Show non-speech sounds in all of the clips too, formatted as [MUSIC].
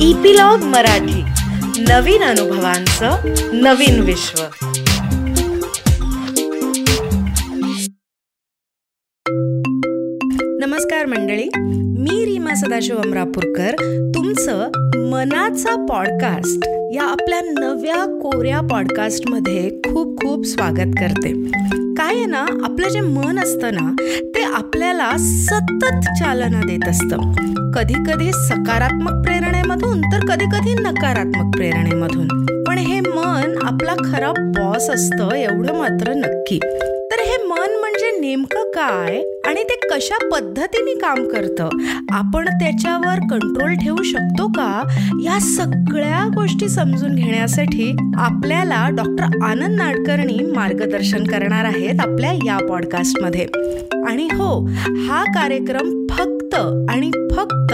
Epilogue Marathi. नवीन अनुभवांचं नवीन विश्व. नमस्कार मंडळी. मी रीमा सदाशिव अमरापूरकर. तुमचं मनाचा पॉडकास्ट या आपल्या नव्या कोऱ्या पॉडकास्टमध्ये खूप खूप स्वागत करते. काय आहे ना आपलं जे मन असतं ना ते आपल्याला सतत चालना देत असतं. कधी कधी सकारात्मक प्रेरणेमधून तर कधी कधी नकारात्मक प्रेरणेमधून. पण हे मन आपला खरा बॉस असतं एवढं मात्र नक्की. तर हे मन म्हणजे नेमकं काय आणि ते कशा पद्धतीने काम करतं? आपण त्याच्यावर कंट्रोल ठेवू शकतो का? या सगळ्या गोष्टी समजून घेण्यासाठी आपल्याला डॉक्टर आनंद नाडकर्णी मार्गदर्शन करणार आहेत आपल्या या पॉडकास्टमध्ये आणि हो हा कार्यक्रम फक्त आणि फक्त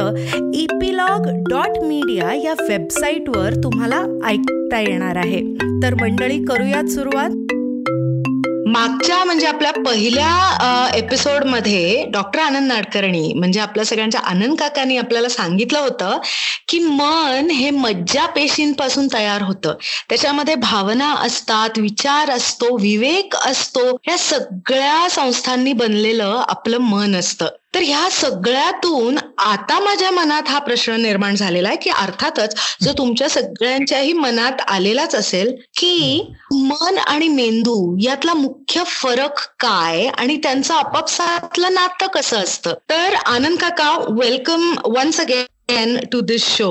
इपिलॉग डॉट मीडिया या वेबसाईटवर तुम्हाला ऐकता येणार आहे. तर मंडळी करूयात सुरुवात. मागच्या म्हणजे आपल्या पहिल्या एपिसोडमध्ये डॉक्टर आनंद नाडकर्णी म्हणजे आपल्या सगळ्यांच्या आनंद काकांनी आपल्याला सांगितलं होतं की मन हे मज्जा पेशींपासून तयार होतं. त्याच्यामध्ये भावना असतात विचार असतो विवेक असतो या सगळ्या संस्थांनी बनलेलं आपलं मन असतं. तर ह्या सगळ्यातून आता माझ्या मनात हा प्रश्न निर्माण झालेला आहे की अर्थातच जो तुमच्या सगळ्यांच्याही मनात आलेलाच असेल की मन आणि मेंदू यातला मुख्य फरक काय आणि त्यांचं आपापसातलं नातं कसं असतं? तर आनंद काका welcome once again to this show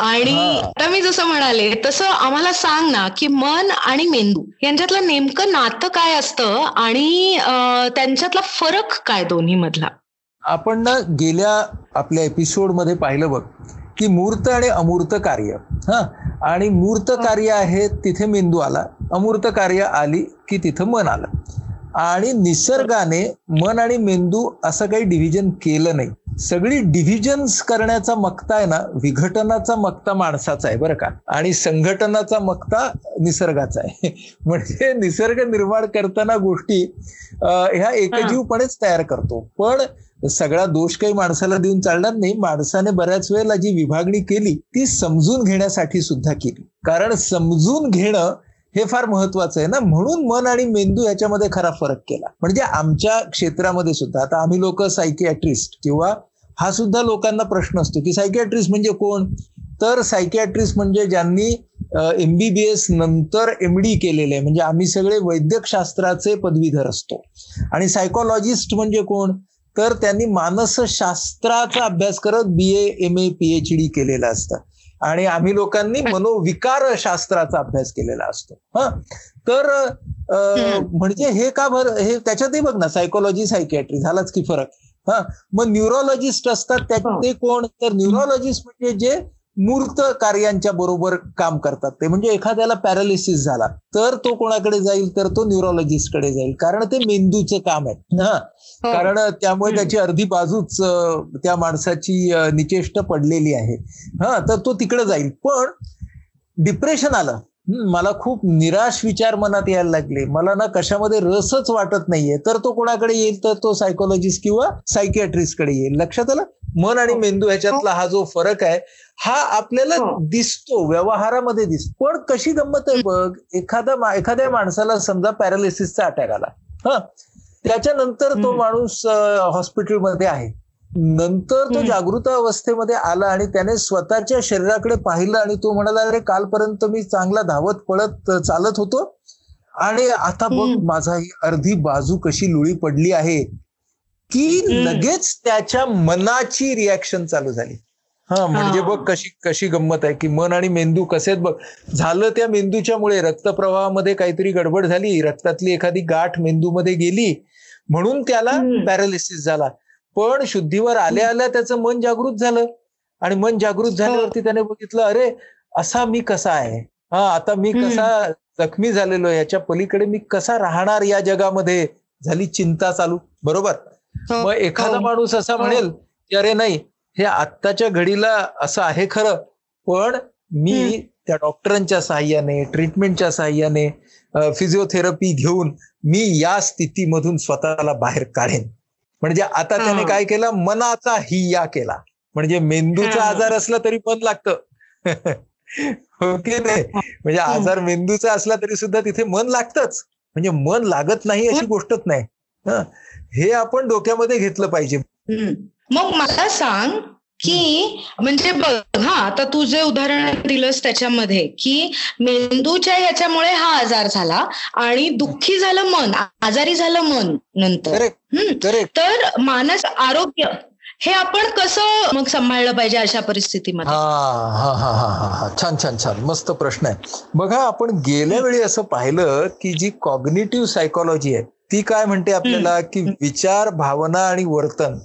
आणि आता मी जसं म्हणाले तसं आम्हाला सांग ना की मन आणि मेंदू यांच्यातलं नेमकं नातं काय असतं आणि त्यांच्यातला फरक काय दोन्ही मधला आपण ना गेल्या आपल्या एपिसोडमध्ये पाहिलं बघ की मूर्त आणि अमूर्त कार्य. हा? आणि मूर्त कार्य आहे तिथे मेंदू आला. अमूर्त कार्य आली की तिथं मन आलं. आणि निसर्गाने मन आणि मेंदू असं काही डिव्हिजन केलं नाही. सगळी डिव्हिजन्स करण्याचा मक्ता आहे ना विघटनाचा मक्ता माणसाचा आहे बरं का. आणि संघटनाचा मक्ता निसर्गाचा आहे. [LAUGHS] म्हणजे निसर्ग निर्माण करताना गोष्टी ह्या एकजीवपणेच तयार करतो. पण सगळा दोष काही माणसाला देऊन चालणार नाही. माणसाने बऱ्याच वेळेला जी विभागणी केली ती समजून घेण्यासाठी सुद्धा केली. कारण समजून घेणं हे फार महत्वाचं आहे ना. म्हणून मन आणि मेंदू याच्यामध्ये खरा फरक केला. म्हणजे आमच्या क्षेत्रामध्ये सुद्धा आता आम्ही लोक सायकियाट्रिस्ट किंवा हा सुद्धा लोकांना प्रश्न असतो की सायकियाट्रिस्ट म्हणजे कोण? तर सायकियाट्रिस्ट म्हणजे ज्यांनी एमबीबीएस नंतर एम डी केलेले म्हणजे आम्ही सगळे वैद्यकशास्त्राचे पदवीधर असतो. आणि सायकोलॉजिस्ट म्हणजे कोण? तर त्यांनी मानसशास्त्राचा अभ्यास करत B M A P H D केलेला असतं. आणि आम्ही लोकांनी मनोविकार शास्त्राचा अभ्यास केलेला असतो. हा? तर म्हणजे हे का भर हे त्याच्यातही बघ ना सायकोलॉजी सायकॅट्री झालाच की फरक. हा? मग न्यूरोलॉजिस्ट असतात त्यात ते कोण? तर न्यूरोलॉजिस्ट म्हणजे जे मूर्त कार्यांच्या बरोबर काम करतात. ते म्हणजे एखाद्याला पॅरालिसिस झाला तर तो कोणाकडे जाईल? तर तो न्यूरोलॉजिस्टकडे जाईल. कारण ते मेंदूचं काम आहे हा हो. कारण त्यामुळे त्याची अर्धी बाजूच त्या माणसाची निचेष्ट पडलेली आहे. हा तर तो तिकडे जाईल. पण डिप्रेशन आलं. मला खूप निराश विचार मनात यायला लागले. मला ना कशामध्ये रसच वाटत नाहीये. तर तो कोणाकडे येईल? तर तो सायकोलॉजिस्ट किंवा सायकियाट्रिस्टकडे येईल. लक्षात आलं? मन आणि मेंदू ह्याच्यातला हा. जो फरक आहे हा आपल्याला दिसतो व्यवहारामध्ये दिसतो. पण कशी गंमत आहे बघ एखादा एखाद्या माणसाला समजा पॅरालिसिसचा अटॅक आला. हा? त्याच्यानंतर तो माणूस हॉस्पिटलमध्ये आहे. नंतर तो जागृत अवस्थेमध्ये आला आणि त्याने स्वतःच्या शरीराकडे पाहिलं आणि तो म्हणाला अरे कालपर्यंत मी चांगला धावत पळत चालत होतो आणि आता बघ माझा ही अर्धी बाजू कशी लुळी पडली आहे. की लगेच त्याच्या मनाची रिॲक्शन चालू झाली. हा म्हणजे बघ कशी कशी गंमत आहे की मन आणि मेंदू कसे बघ. झालं त्या मेंदूच्यामुळे रक्तप्रवाहामध्ये काहीतरी गडबड झाली रक्तातली एखादी गाठ मेंदूमध्ये गेली म्हणून त्याला पॅरालिसिस झाला. पण शुद्धीवर आल्या आल्या त्याचं मन जागृत झालं. आणि मन जागृत झाल्यावरती हो. त्याने बघितलं अरे असा मी कसा आहे? हा आता मी कसा जखमी झालेलो याच्या पलीकडे मी कसा राहणार या जगामध्ये? झाली चिंता चालू. बरोबर? हो. मग एखादा हो. माणूस असा म्हणेल की अरे नाही हे आत्ताच्या घडीला असं आहे खरं पण मी त्या डॉक्टरांच्या साह्याने ट्रीटमेंटच्या साह्याने फिजिओथेरपी घेऊन मी या स्थितीमधून स्वतःला बाहेर काढेन. म्हणजे आता त्याने काय केलं? मनाचा हिया केला. म्हणजे मेंदूचा आजार असला तरी मन लागतं. हो की नाही? म्हणजे आजार मेंदूचा असला तरी सुद्धा तिथे मन लागतच. म्हणजे मन लागत नाही अशी गोष्टच नाही. हं. हे आपण डोक्यामध्ये घेतलं पाहिजे. मग मला सांग की म्हणजे बघ हा आता तू जे उदाहरण दिलंस त्याच्यामध्ये की मेंदूच्या ह्याच्यामुळे हा आजार झाला आणि दुःखी झालं मन आजारी झालं मन नंतर. तर मानस आरोग्य हे आपण कसं मग सांभाळलं पाहिजे अशा परिस्थितीमध्ये? हा हा हा हा छान छान छान. मस्त प्रश्न आहे. बघा आपण गेल्या वेळी असं पाहिलं की जी कॉग्निटिव्ह सायकोलॉजी आहे ती काय म्हणते आपल्याला? की विचार भावना आणि वर्तन.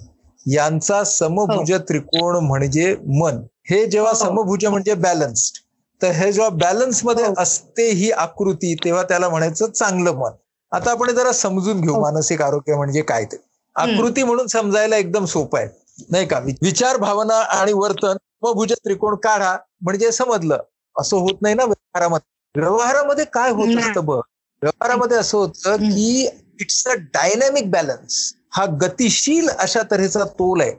यांचा समभुज त्रिकोण म्हणजे मन. हे जेव्हा हो. समभुज म्हणजे बॅलन्स्ड तर हे जेव्हा बॅलन्समध्ये हो. असते ही आकृती तेव्हा त्याला म्हणायचं चांगलं मन. आता आपण हे जरा समजून घेऊ हो. मानसिक आरोग्य म्हणजे काय ते. आकृती म्हणून समजायला एकदम सोपं आहे. नाही का? विचार भावना आणि वर्तन व भुज त्रिकोण काढा म्हणजे समजलं. असं होत नाही ना व्यवहारामध्ये. व्यवहारामध्ये काय होत. असतं बघ? व्यवहारामध्ये असं होतं. की इट्स अ डायनॅमिक बॅलन्स हा गतिशील अशा तऱ्हेचा तोल आहे.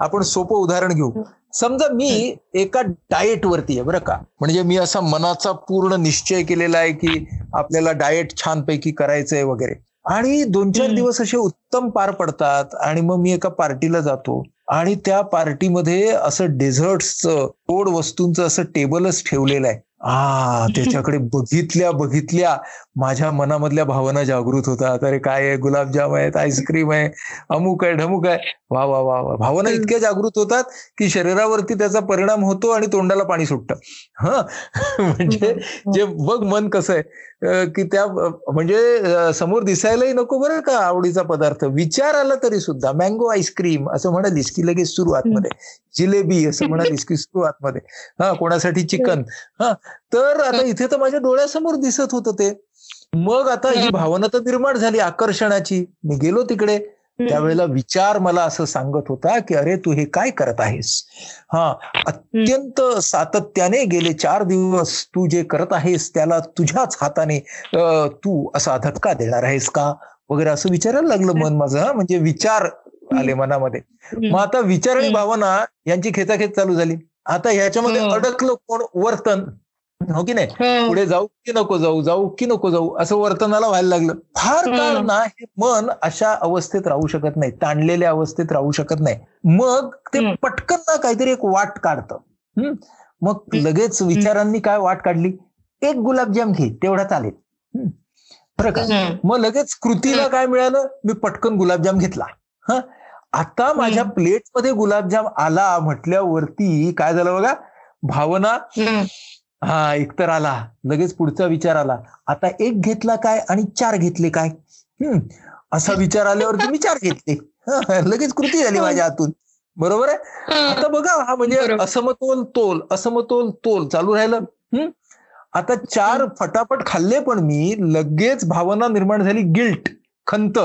आपण सोपं उदाहरण घेऊ. समजा मी एका डाएट वरती आहे बरं का? म्हणजे मी असा मनाचा पूर्ण निश्चय केलेला आहे की आपल्याला डाएट छानपैकी करायचंय वगैरे. आणि दोन चार. दिवस असे उत्तम पार पडतात आणि मग मी एका पार्टीला जातो. आणि त्या पार्टीमध्ये असं डेझर्ट्सचं गोड वस्तूंचं असं टेबलच ठेवलेलं आहे. आ त्याच्याकडे बघितल्या बघितल्या. माझ्या मनामधल्या भावना जागृत होतात. अरे काय आहे? गुलाबजाम आहेत आईस्क्रीम आहे अमुक आहे ढमुक आहे. वा वा वा वा. भावना. इतक्या जागृत होतात की शरीरावरती त्याचा परिणाम होतो आणि तोंडाला पाणी सुटतं. ह? [LAUGHS] म्हणजे जे बघ मन कसं आहे की त्या म्हणजे समोर दिसायलाही नको बरं का आवडीचा पदार्थ. विचार आला तरी सुद्धा मँगो आईस्क्रीम असं म्हणालीस की लगेच सुरुवात मध्ये. जिलेबी असं [LAUGHS] म्हणालीस की सुरुवात मध्ये. हा? कोणासाठी चिकन? हा? तर आता इथे तर माझ्या डोळ्यासमोर दिसत होतं ते. मग आता ही भावना तर निर्माण झाली आकर्षणाची. मी गेलो तिकडे. त्यावेळेला विचार मला असं सांगत होता की अरे तू हे काय करत आहेस? हा अत्यंत सातत्याने गेले चार दिवस तू जे करत आहेस त्याला तुझ्याच हाताने तू असा धक्का देणार आहेस का? वगैरे असं विचारायला लागलं मन माझं हा म्हणजे विचार आले मनामध्ये. मग आता विचार आणि. भावना यांची खेचाखेच चालू झाली. आता ह्याच्यामध्ये. अडकलं कोण? वर्तन. हो की नाही. पुढे जाऊ की नको जाऊ जाऊ की नको जाऊ असं वर्तनाला व्हायला लागलं. फार. काळ ना हे मन अशा अवस्थेत राहू शकत नाही ताणलेल्या अवस्थेत राहू शकत नाही. मग ते. पटकन ना काहीतरी एक वाट काढतं? मग लगेच विचारांनी काय वाट काढली? एक गुलाबजाम घे तेवढा चालेल. हम्म. बरं का हम्म. मग लगेच कृतीला काय मिळालं? मी पटकन गुलाबजाम घेतला. हा? आता माझ्या प्लेटमध्ये गुलाबजाम आला म्हटल्यावरती काय झालं बघा? भावना. हा एकतर आला. लगेच पुढचा विचार आला. आता एक घेतला काय आणि चार घेतले काय? हम्म. असा विचार आल्यावरती मी चार घेतले. लगेच कृती झाली माझ्या हातून. बरोबर आहे? आता बघा हा म्हणजे. असमतोल तोल असमतोल तोल चालू राहिलं. हम्म. आता चार फटाफट खाल्ले पण मी लगेच भावना निर्माण झाली गिल्ट खंत.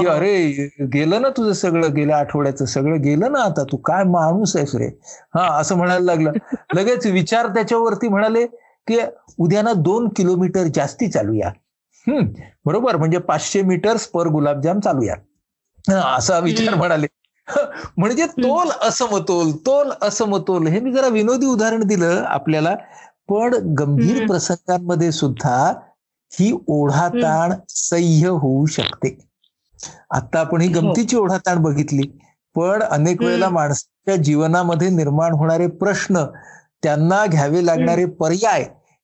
की अरे गेलं ना तुझं सगळं गेल्या आठवड्याचं सगळं गेलं ना आता तू काय माणूस आहेस रे? हा असं म्हणायला लागलं. [LAUGHS] लगेच विचार त्याच्यावरती म्हणाले की उद्या ना दोन किलोमीटर जास्ती चालूया. हम्म बरोबर. म्हणजे पाचशे मीटर्स पर गुलाबजाम चालूया. हा, असा विचार. म्हणाले. म्हणजे तोल असमतोल तोल असमतोल हे मी जरा विनोदी उदाहरण दिलं आपल्याला. पण गंभीर. प्रसंगांमध्ये सुद्धा ही ओढाताण सह्य होऊ शकते. आता आपण ही हो. गमतीची ओढाताण बघितली पण अनेक. वेळेला माणसाच्या जीवनामध्ये निर्माण होणारे प्रश्न त्यांना घ्यावे लागणारे पर्याय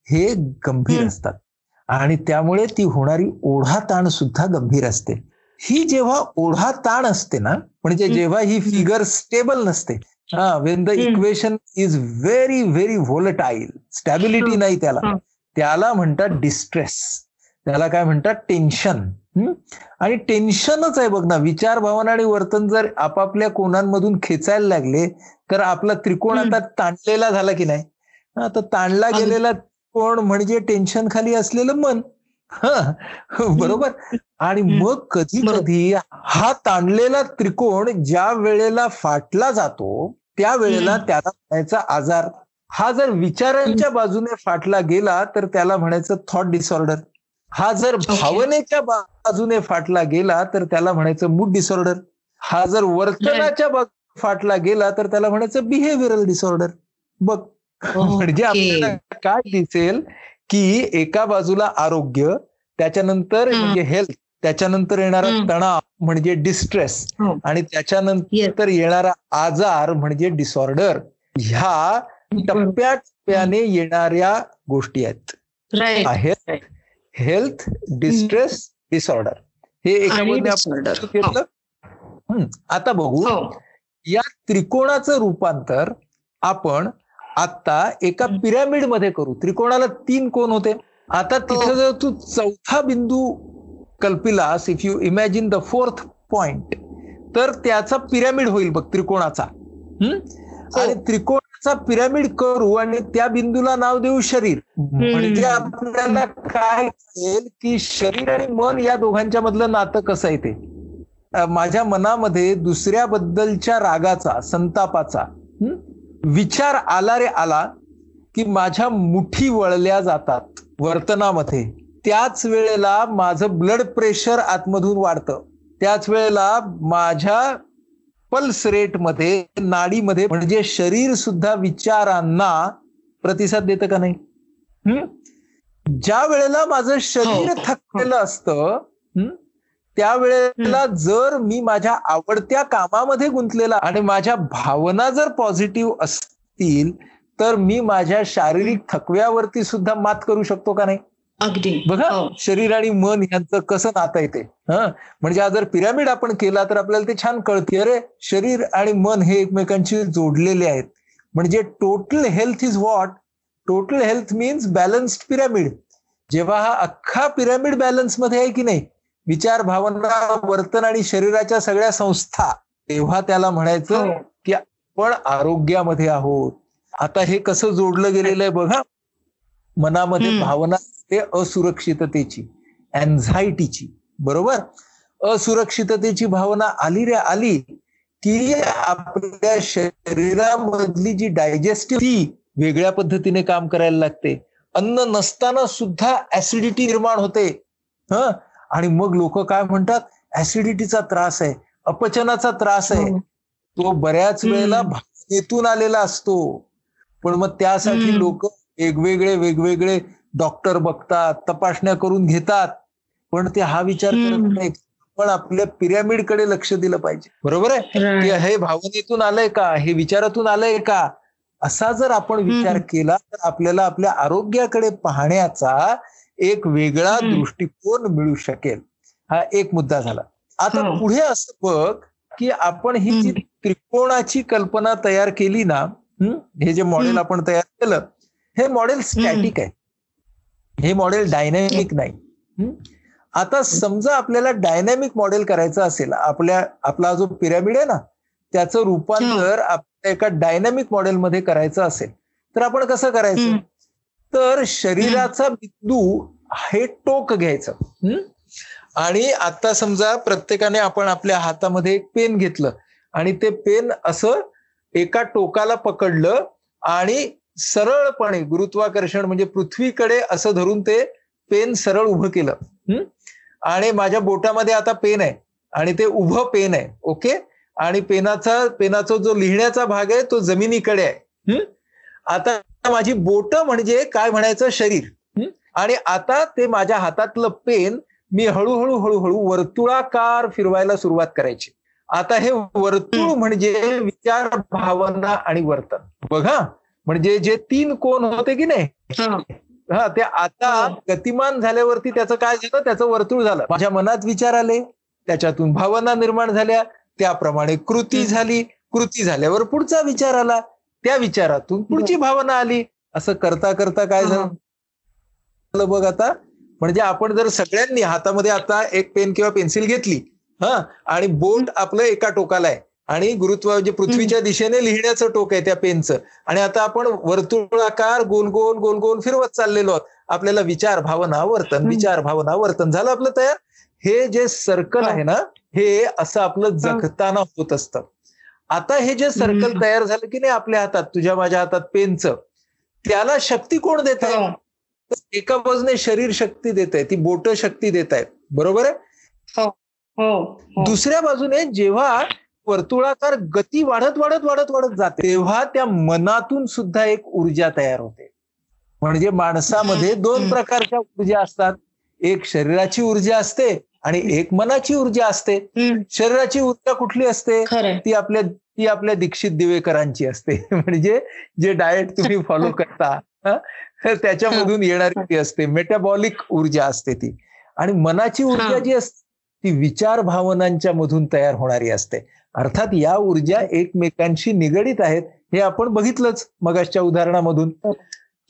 हे गंभीर. असतात आणि त्यामुळे ती होणारी ओढाताण सुद्धा गंभीर असते ही जेव्हा ओढाताण असते ना म्हणजे. जेव्हा ही फिगर स्टेबल नसते हा when the. Equation is very very volatile stability. नाही त्याला. त्याला म्हणतात डिस्ट्रेस त्याला काय म्हणतात टेन्शन आणि टेन्शनच आहे बघ ना विचार भावना आणि वर्तन जर आपापल्या कोणांमधून खेचायला लागले तर आपला त्रिकोण. आता ताणलेला झाला की नाही तर ताणला. गेलेला त्रिकोण म्हणजे टेन्शन खाली असलेलं मन हा बरोबर आणि. मग कधी. कधी हा ताणलेला त्रिकोण ज्या वेळेला फाटला जातो त्या वेळेला. त्याला म्हणायचा आजार हा जर विचारांच्या बाजूने फाटला गेला तर त्याला म्हणायचं थॉट डिसऑर्डर हा जर भावनेच्या बाजूने फाटला गेला तर त्याला म्हणायचं मूड डिसऑर्डर हा जर वर्तनाच्या बाजूने फाटला गेला तर त्याला म्हणायचं बिहेव्हिअरल डिसऑर्डर बघ म्हणजे आपल्याला काय दिसेल की एका बाजूला आरोग्य त्याच्यानंतर म्हणजे हेल्थ त्याच्यानंतर येणारा तणाव म्हणजे डिस्ट्रेस हो. आणि त्याच्यानंतर येणारा आजार म्हणजे डिसऑर्डर ह्या टप्प्याटप्प्याने येणाऱ्या गोष्टी आहेत. हेल्थ डिस्ट्रेस डिसऑर्डर हे एका आता बघू. हो. या त्रिकोणाचं रूपांतर आपण आता एका पिरामिडमध्ये करू. त्रिकोणाला तीन कोण होते. आता तिथं हो. जर तू चौथा बिंदू कल्पिलास if you imagine the fourth point तर त्याचा पिरामिड होईल बघ त्रिकोणाचा. हो. आणि त्रिकोणाचा पिरामिड करू आणि त्या बिंदूला नाव देऊ शरीर. म्हणजे आपल्याला काय कळेल की शरीर आणि मन या दोघांच्या मधलं नातं कसं आहे ते? माझ्या मनामध्ये दुसऱ्याबद्दलच्या रागाचा संतापाचा विचार आला रे आला की माझ्या मुठी वळल्या जातात वर्तनामध्ये. त्याच वेळेला माझं ब्लड प्रेशर आतमधून वाढतं. त्याच वेळेला माझ्या पल्स रेटमध्ये नाडीमध्ये म्हणजे शरीर सुद्धा विचारांना प्रतिसाद देतं का नाही? ज्या वेळेला माझं शरीर हो. थकलेलं असतं त्यावेळेला जर मी माझ्या आवडत्या कामामध्ये गुंतलेला आणि माझ्या भावना जर पॉझिटिव्ह असतील तर मी माझ्या शारीरिक थकव्यावरती सुद्धा मात करू शकतो का नाही? अगदी. बघा हो. शरीर आणि मन यांचं कसं नातं येते हा? म्हणजे जर पिरामिड आपण केला तर आपल्याला ते छान कळते. अरे शरीर आणि मन हे एकमेकांशी जोडलेले आहेत. म्हणजे total health is what total health means balanced pyramid जेव्हा हा अख्खा पिरामिड बॅलन्समध्ये आहे की नाही? विचार भावना वर्तन आणि शरीराच्या सगळ्या संस्था. तेव्हा त्याला म्हणायचं हो. की आपण आरोग्यामध्ये आहोत. आता हे कसं जोडलं गेलेलं आहे बघा. मनामध्ये भावना ते असुरक्षिततेची अँझायटीची बरोबर? असुरक्षिततेची भावना आली रे आली की आपल्या शरीरामधली जी डायजेस्टिव्ह ती वेगळ्या पद्धतीने काम करायला लागते. अन्न नसताना सुद्धा ऍसिडिटी निर्माण होते. ह? आणि मग लोक काय म्हणतात? ऍसिडिटीचा त्रास आहे अपचनाचा त्रास आहे. तो बऱ्याच वेळेला भावनेतून आलेला असतो. पण मग त्यासाठी लोक वेगवेगळे वेगवेगळे डॉक्टर बघतात तपासण्या करून घेतात पण ते हा विचार करत नाही पण आपल्या पिरॅमिडकडे लक्ष दिलं पाहिजे. बरोबर आहे? की हे भावनेतून आलंय का? हे विचारातून आलंय का? असा जर आपण विचार केला तर आपल्याला आपल्या आरोग्याकडे पाहण्याचा एक वेगळा दृष्टिकोन मिळू शकेल. हा एक मुद्दा झाला. आता पुढे असं बघ की आपण ही जी त्रिकोणाची कल्पना तयार केली ना हे? जे मॉडेल आपण तयार केलं हे मॉडेल स्टॅटिक आहे. हे मॉडेल डायनॅमिक नाही. आता समजा आपल्याला डायनॅमिक मॉडेल करायचं असेल आपल्या आपला जो पिरॅमिड आहे ना त्याचं रूपांतर आपल्या एका डायनॅमिक मॉडेलमध्ये करायचं असेल तर आपण कसं करायचं? तर शरीराचा बिंदू हे टोक घ्यायचं. आणि आता समजा प्रत्येकाने आपण आपल्या हातामध्ये एक पेन घेतलं आणि ते पेन असं एका टोकाला पकडलं आणि सरळपणे गुरुत्वाकर्षण म्हणजे पृथ्वीकडे असं धरून ते पेन सरळ उभं केलं. आणि माझ्या बोटामध्ये आता पेन आहे. आणि ते उभं पेन आहे. ओके? आणि पेनाचा पेनाचा जो लिहिण्याचा भाग आहे तो जमिनीकडे आहे. आता माझी बोट म्हणजे काय म्हणायचं? शरीर. आणि आता ते माझ्या हातातलं पेन मी हळूहळू हळूहळू वर्तुळाकार फिरवायला सुरुवात करायची. आता हे वर्तुळ म्हणजे विचार भावना आणि वर्तन. बघा. म्हणजे जे तीन कोण होते की नाही? हा. ते आता गतिमान झाल्यावरती त्याचं काय झालं? त्याचं वर्तुळ झालं. माझ्या मनात विचार आले त्याच्यातून भावना निर्माण झाल्या त्याप्रमाणे कृती झाली. कृती झाल्यावर पुढचा विचार आला. त्या विचारातून पुढची भावना आली. असं करता करता काय झालं? बघ आता. म्हणजे आपण जर सगळ्यांनी हातामध्ये आता एक पेन किंवा पेन्सिल घेतली हा आणि बोट आपलं एका टोकाला आहे. आणि गुरुत्व म्हणजे पृथ्वीच्या दिशेने लिहिण्याचं टोक आहे त्या पेनचं. आणि आता आपण वर्तुळाकार गोल गोल गोल गोल फिरवत चाललेलो आहोत. आपल्याला विचार भावना वर्तन विचार भावना वर्तन झालं आपलं तयार? हे जे सर्कल आहे ना हे असं आपलं जगताना होत असतं. आता हे जे सर्कल तयार झालं की नाही आपल्या हातात तुझ्या माझ्या हातात पेनचं त्याला शक्ती कोण देत आहे? एका बाजूने शरीर शक्ती देत आहे ती बोट शक्ती देत आहे बरोबर आहे? दुसऱ्या बाजूने जेव्हा वर्तुळाकार गती वाढत वाढत वाढत वाढत जाते तेव्हा त्या मनातून सुद्धा एक ऊर्जा तयार होते. म्हणजे माणसामध्ये दोन प्रकारच्या ऊर्जा असतात. एक शरीराची ऊर्जा असते आणि एक मनाची ऊर्जा असते. शरीराची ऊर्जा कुठली असते? ती आपल्या ती आपल्या दीक्षित दिवेकरांची असते. [LAUGHS] म्हणजे जे डाएट तुम्ही फॉलो करता त्याच्यामधून येणारी ती असते. मेटाबॉलिक ऊर्जा असते ती. आणि मनाची ऊर्जा जी असते ती विचार भावनांच्या मधून तयार होणारी असते. अर्थात या ऊर्जा एकमेकांशी निगडीत आहेत हे आपण बघितलंच मगाच्या उदाहरणामधून.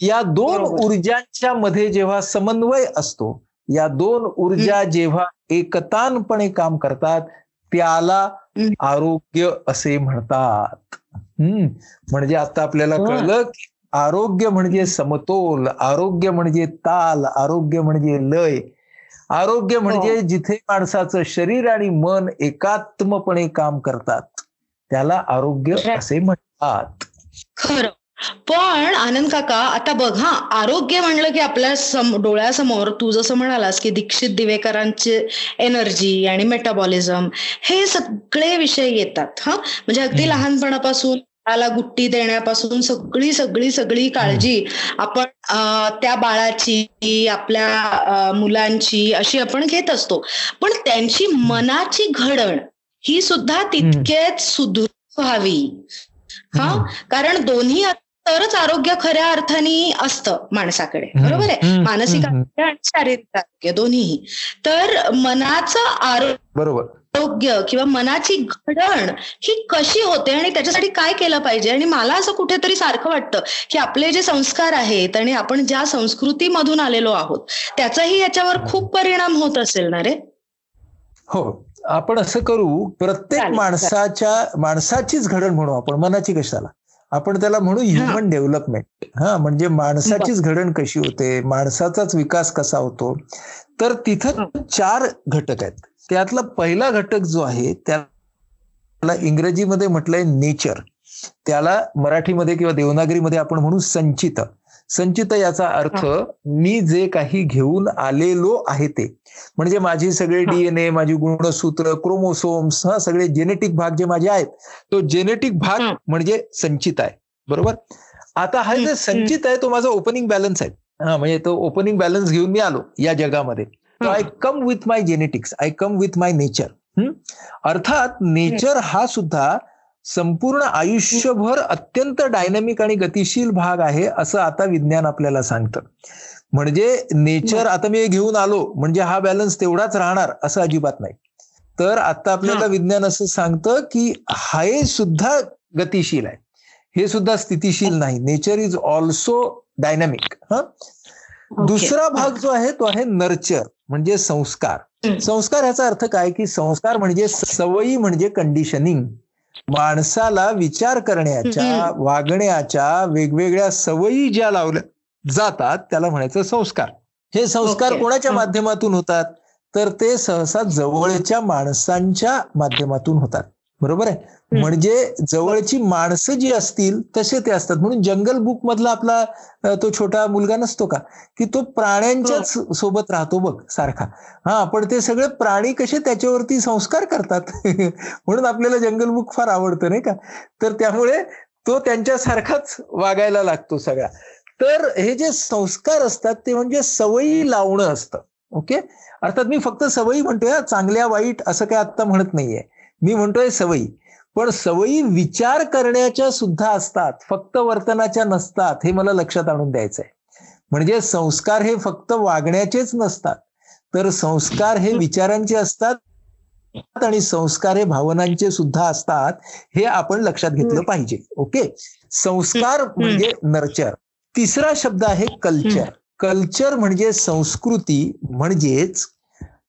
या दोन ऊर्जांच्या मध्ये जेव्हा समन्वय असतो या दोन ऊर्जा जेव्हा एकतानपणे काम करतात त्याला आरोग्य असे म्हणतात. हम्म. म्हणजे आता आपल्याला कळलं की आरोग्य म्हणजे समतोल आरोग्य म्हणजे ताल आरोग्य म्हणजे लय. आरोग्य म्हणजे हो. जिथे माणसाचं शरीर आणि मन एकात्मपणे काम करतात त्याला आरोग्य असे म्हणतात. खरं. पण आनंद काका आता बघ हा आरोग्य म्हणलं की आपल्या डोळ्यासमोर तू जसं म्हणालास की दीक्षित दिवेकरांचे एनर्जी आणि मेटाबॉलिझम हे सगळे विषय येतात हा? म्हणजे अगदी लहानपणापासून बाळाला गुट्टी देण्यापासून सगळी सगळी सगळी काळजी आपण त्या बाळाची आपल्या मुलांची अशी आपण घेत असतो. पण त्यांची मनाची घडण ही सुद्धा तितकेच सुदृढ व्हावी. हा? कारण दोन्ही तरच आरोग्य खऱ्या अर्थाने असतं माणसाकडे. बरोबर आहे? मानसिक आरोग्य आणि शारीरिक आरोग्य दोन्हीही. तर मनाचं आरोग्य बरोबर. आरोग्य किंवा मनाची घडण ही कशी होते आणि त्याच्यासाठी काय केलं पाहिजे? आणि मला असं कुठेतरी सारखं वाटतं की आपले जे संस्कार आहेत आणि आपण ज्या संस्कृतीमधून आलेलो आहोत त्याचाही याच्यावर खूप परिणाम होत असेल ना रे? हो. आपण असं करू प्रत्येक माणसाच्या माणसाचीच घडण म्हणू आपण मनाची कशाला? आपण त्याला म्हणू ह्युमन डेव्हलपमेंट हा म्हणजे माणसाचीच घडण कशी होते माणसाचाच विकास कसा होतो? तर तिथं चार घटक आहेत. त्यातला पहिला घटक जो आहे त्याला इंग्रजीमध्ये म्हटलंय नेचर. त्याला मराठीमध्ये किंवा देवनागरीमध्ये आपण म्हणू संचित. संचित याचा अर्थ मी जे काही घेऊन आलेलो आहे ते. म्हणजे माझी सगळे डीएनए माझी गुणसूत्र क्रोमोसोम्स हा सगळे जेनेटिक भाग जे माझे आहेत तो जेनेटिक भाग म्हणजे संचित आहे. बरोबर? आता हा जे संचित आहे तो माझा ओपनिंग बॅलन्स आहे. हा म्हणजे तो ओपनिंग बॅलन्स घेऊन मी आलो या जगामध्ये. I come with my genetics I come with my nature अर्थात नेचर हा सुद्धा संपूर्ण आयुष्यभर अत्यंत डायनॅमिक आणि गतिशील भाग आहे असं आता विज्ञान आपल्याला सांगतं. म्हणजे नेचर आता मी घेऊन आलो म्हणजे हा बॅलन्स तेवढाच राहणार असं अजिबात नाही. तर आता आपल्याला विज्ञान असं सांगतं की हे सुद्धा गतिशील आहे. हे सुद्धा स्थितीशील नाही. नेचर इज ऑल्सो डायनॅमिक हा? दुसरा भाग जो आहे तो आहे नर्चर म्हणजे संस्कार. संस्कार ह्याचा अर्थ काय? की संस्कार म्हणजे सवयी म्हणजे कंडिशनिंग माणसाला विचार करण्याच्या वागण्याच्या वेगवेगळ्या सवयी ज्या लावल्या जातात त्याला म्हणायचं संस्कार. हे संस्कार कोणाच्या माध्यमातून होतात? तर ते सहसा जवळच्या माणसांच्या माध्यमातून होतात. बरोबर आहे? म्हणजे जवळची माणसं जी असतील तसे ते असतात. म्हणून जंगल बुक मधला आपला तो छोटा मुलगा नसतो का? की तो प्राण्यांच्याच हो. सोबत राहतो बघ सारखा. हा पण ते सगळे प्राणी कसे त्याच्यावरती संस्कार करतात? [LAUGHS] म्हणून आपल्याला जंगल बुक फार आवडतं नाही का? तर त्यामुळे तो त्यांच्यासारखाच वागायला लागतो सगळा. तर हे जे संस्कार असतात ते म्हणजे सवयी लावणं असतं. ओके? अर्थात मी फक्त सवयी म्हणतोय चांगल्या वाईट असं काय आता म्हणत नाहीये. मी म्हणतोय सवयी. पण सवयी विचार करण्याच्या सुद्धा असतात. फक्त वर्तनाच्या नसतात हे मला लक्षात आणून द्यायचंय. म्हणजे संस्कार हे फक्त वागण्याचेच नसतात. तर संस्कार हे विचारांचे असतात आणि संस्कार हे भावनांचे सुद्धा असतात हे आपण लक्षात घेतलं पाहिजे. ओके? संस्कार म्हणजे नर्चर. तिसरा शब्द आहे कल्चर. कल्चर म्हणजे संस्कृती म्हणजेच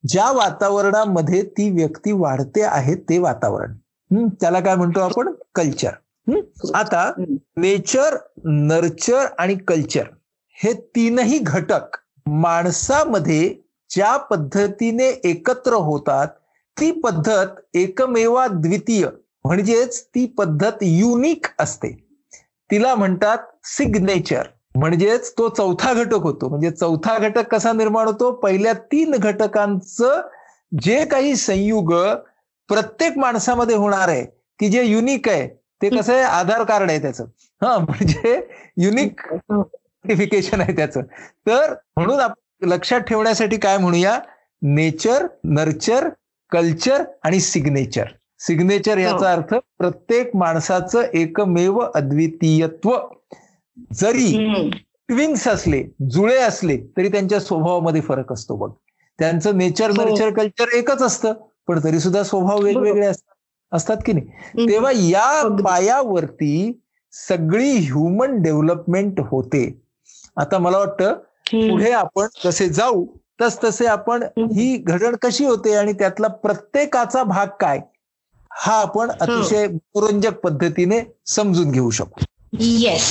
ज्या वातावरणामध्ये ती व्यक्ती वाढते आहे ते वातावरण. त्याला काय म्हणतो आपण? कल्चर. आता नेचर नर्चर आणि कल्चर हे तीनही घटक माणसामध्ये ज्या पद्धतीने एकत्र होतात ती पद्धत एकमेवा द्वितीय म्हणजेच ती पद्धत युनिक असते. तिला म्हणतात सिग्नेचर म्हणजेच तो चौथा घटक होतो. म्हणजे चौथा घटक कसा निर्माण होतो? पहिल्या तीन घटकांचं जे काही संयुग प्रत्येक माणसामध्ये होणार आहे की जे युनिक आहे ते कसं आहे? आधार कार्ड आहे त्याचं. हा म्हणजे युनिक आयडेंटिफिकेशन आहे त्याचं. तर म्हणून आपण लक्षात ठेवण्यासाठी काय म्हणूया? नेचर नर्चर कल्चर आणि सिग्नेचर सिग्नेचर याचा अर्थ प्रत्येक माणसाचं एकमेव अद्वितीयत्व. जरी ट्विन्स असले जुळे असले तरी त्यांच्या स्वभावामध्ये फरक असतो बघ. त्यांचं नेचर नर्चर कल्चर एकच असतं पण तरी सुद्धा स्वभाव वेगवेगळे असतात असतात की नाही? तेव्हा या पायावरती सगळी ह्युमन डेव्हलपमेंट होते. आता मला वाटतं पुढे आपण जसे जाऊ तस तसे आपण ही घडण कशी होते आणि त्यातला प्रत्येकाचा भाग काय हा आपण अतिशय मनोरंजक पद्धतीने समजून घेऊ शकतो येस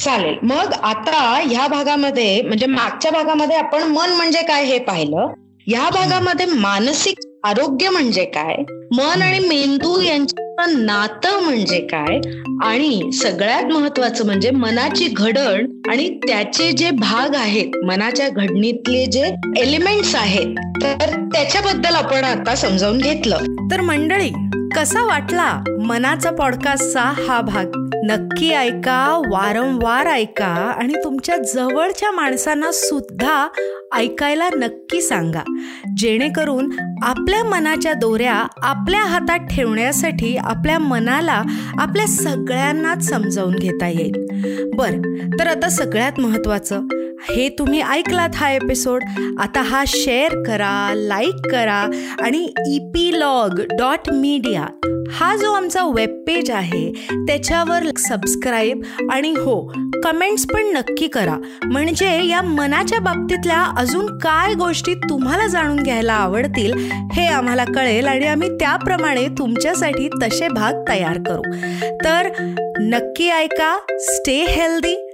चालेल. मग आता ह्या भागामध्ये म्हणजे मागच्या भागामध्ये आपण मन म्हणजे काय हे पाहिलं. या भागामध्ये मानसिक आरोग्य म्हणजे काय? मन आणि मेंदू यांचं नातं म्हणजे काय? आणि सगळ्यात महत्वाचं म्हणजे मनाची घडण आणि त्याचे जे भाग आहेत मनाच्या घडणीतले जे एलिमेंट्स आहेत तर त्याच्याबद्दल आपण आता समजावून घेतलं. तर मंडळी कसा वाटला मनाचा पॉडकास्टचा हा भाग? नक्की ऐका वारंवार ऐका आणि तुमच्या जवळच्या माणसांना सुद्धा ऐकायला नक्की सांगा. जेणेकरून आपल्या मनाच्या दोऱ्या आपल्या हातात ठेवण्यासाठी आपल्या मनाला आपल्या सगळ्यांनाच समजावून घेता येईल. बरं तर आता सगळ्यात महत्त्वाचं. हे तुम्ही ऐकलात हा एपिसोड आता हा शेअर करा लाईक करा आणि ईपीलॉग डॉट मीडिया हा जो आमचा वेब पेज आहे त्याच्यावर सबस्क्राईब आणि हो कमेंट्स पण नक्की करा. म्हणजे या मनाच्या बाबतीतल्या अजून काय गोष्टी तुम्हाला जाणून घ्यायला आवडतील हे आम्हाला कळेल आणि आम्ही त्याप्रमाणे तुमच्यासाठी तसे भाग तयार करू. तर नक्की ऐका stay healthy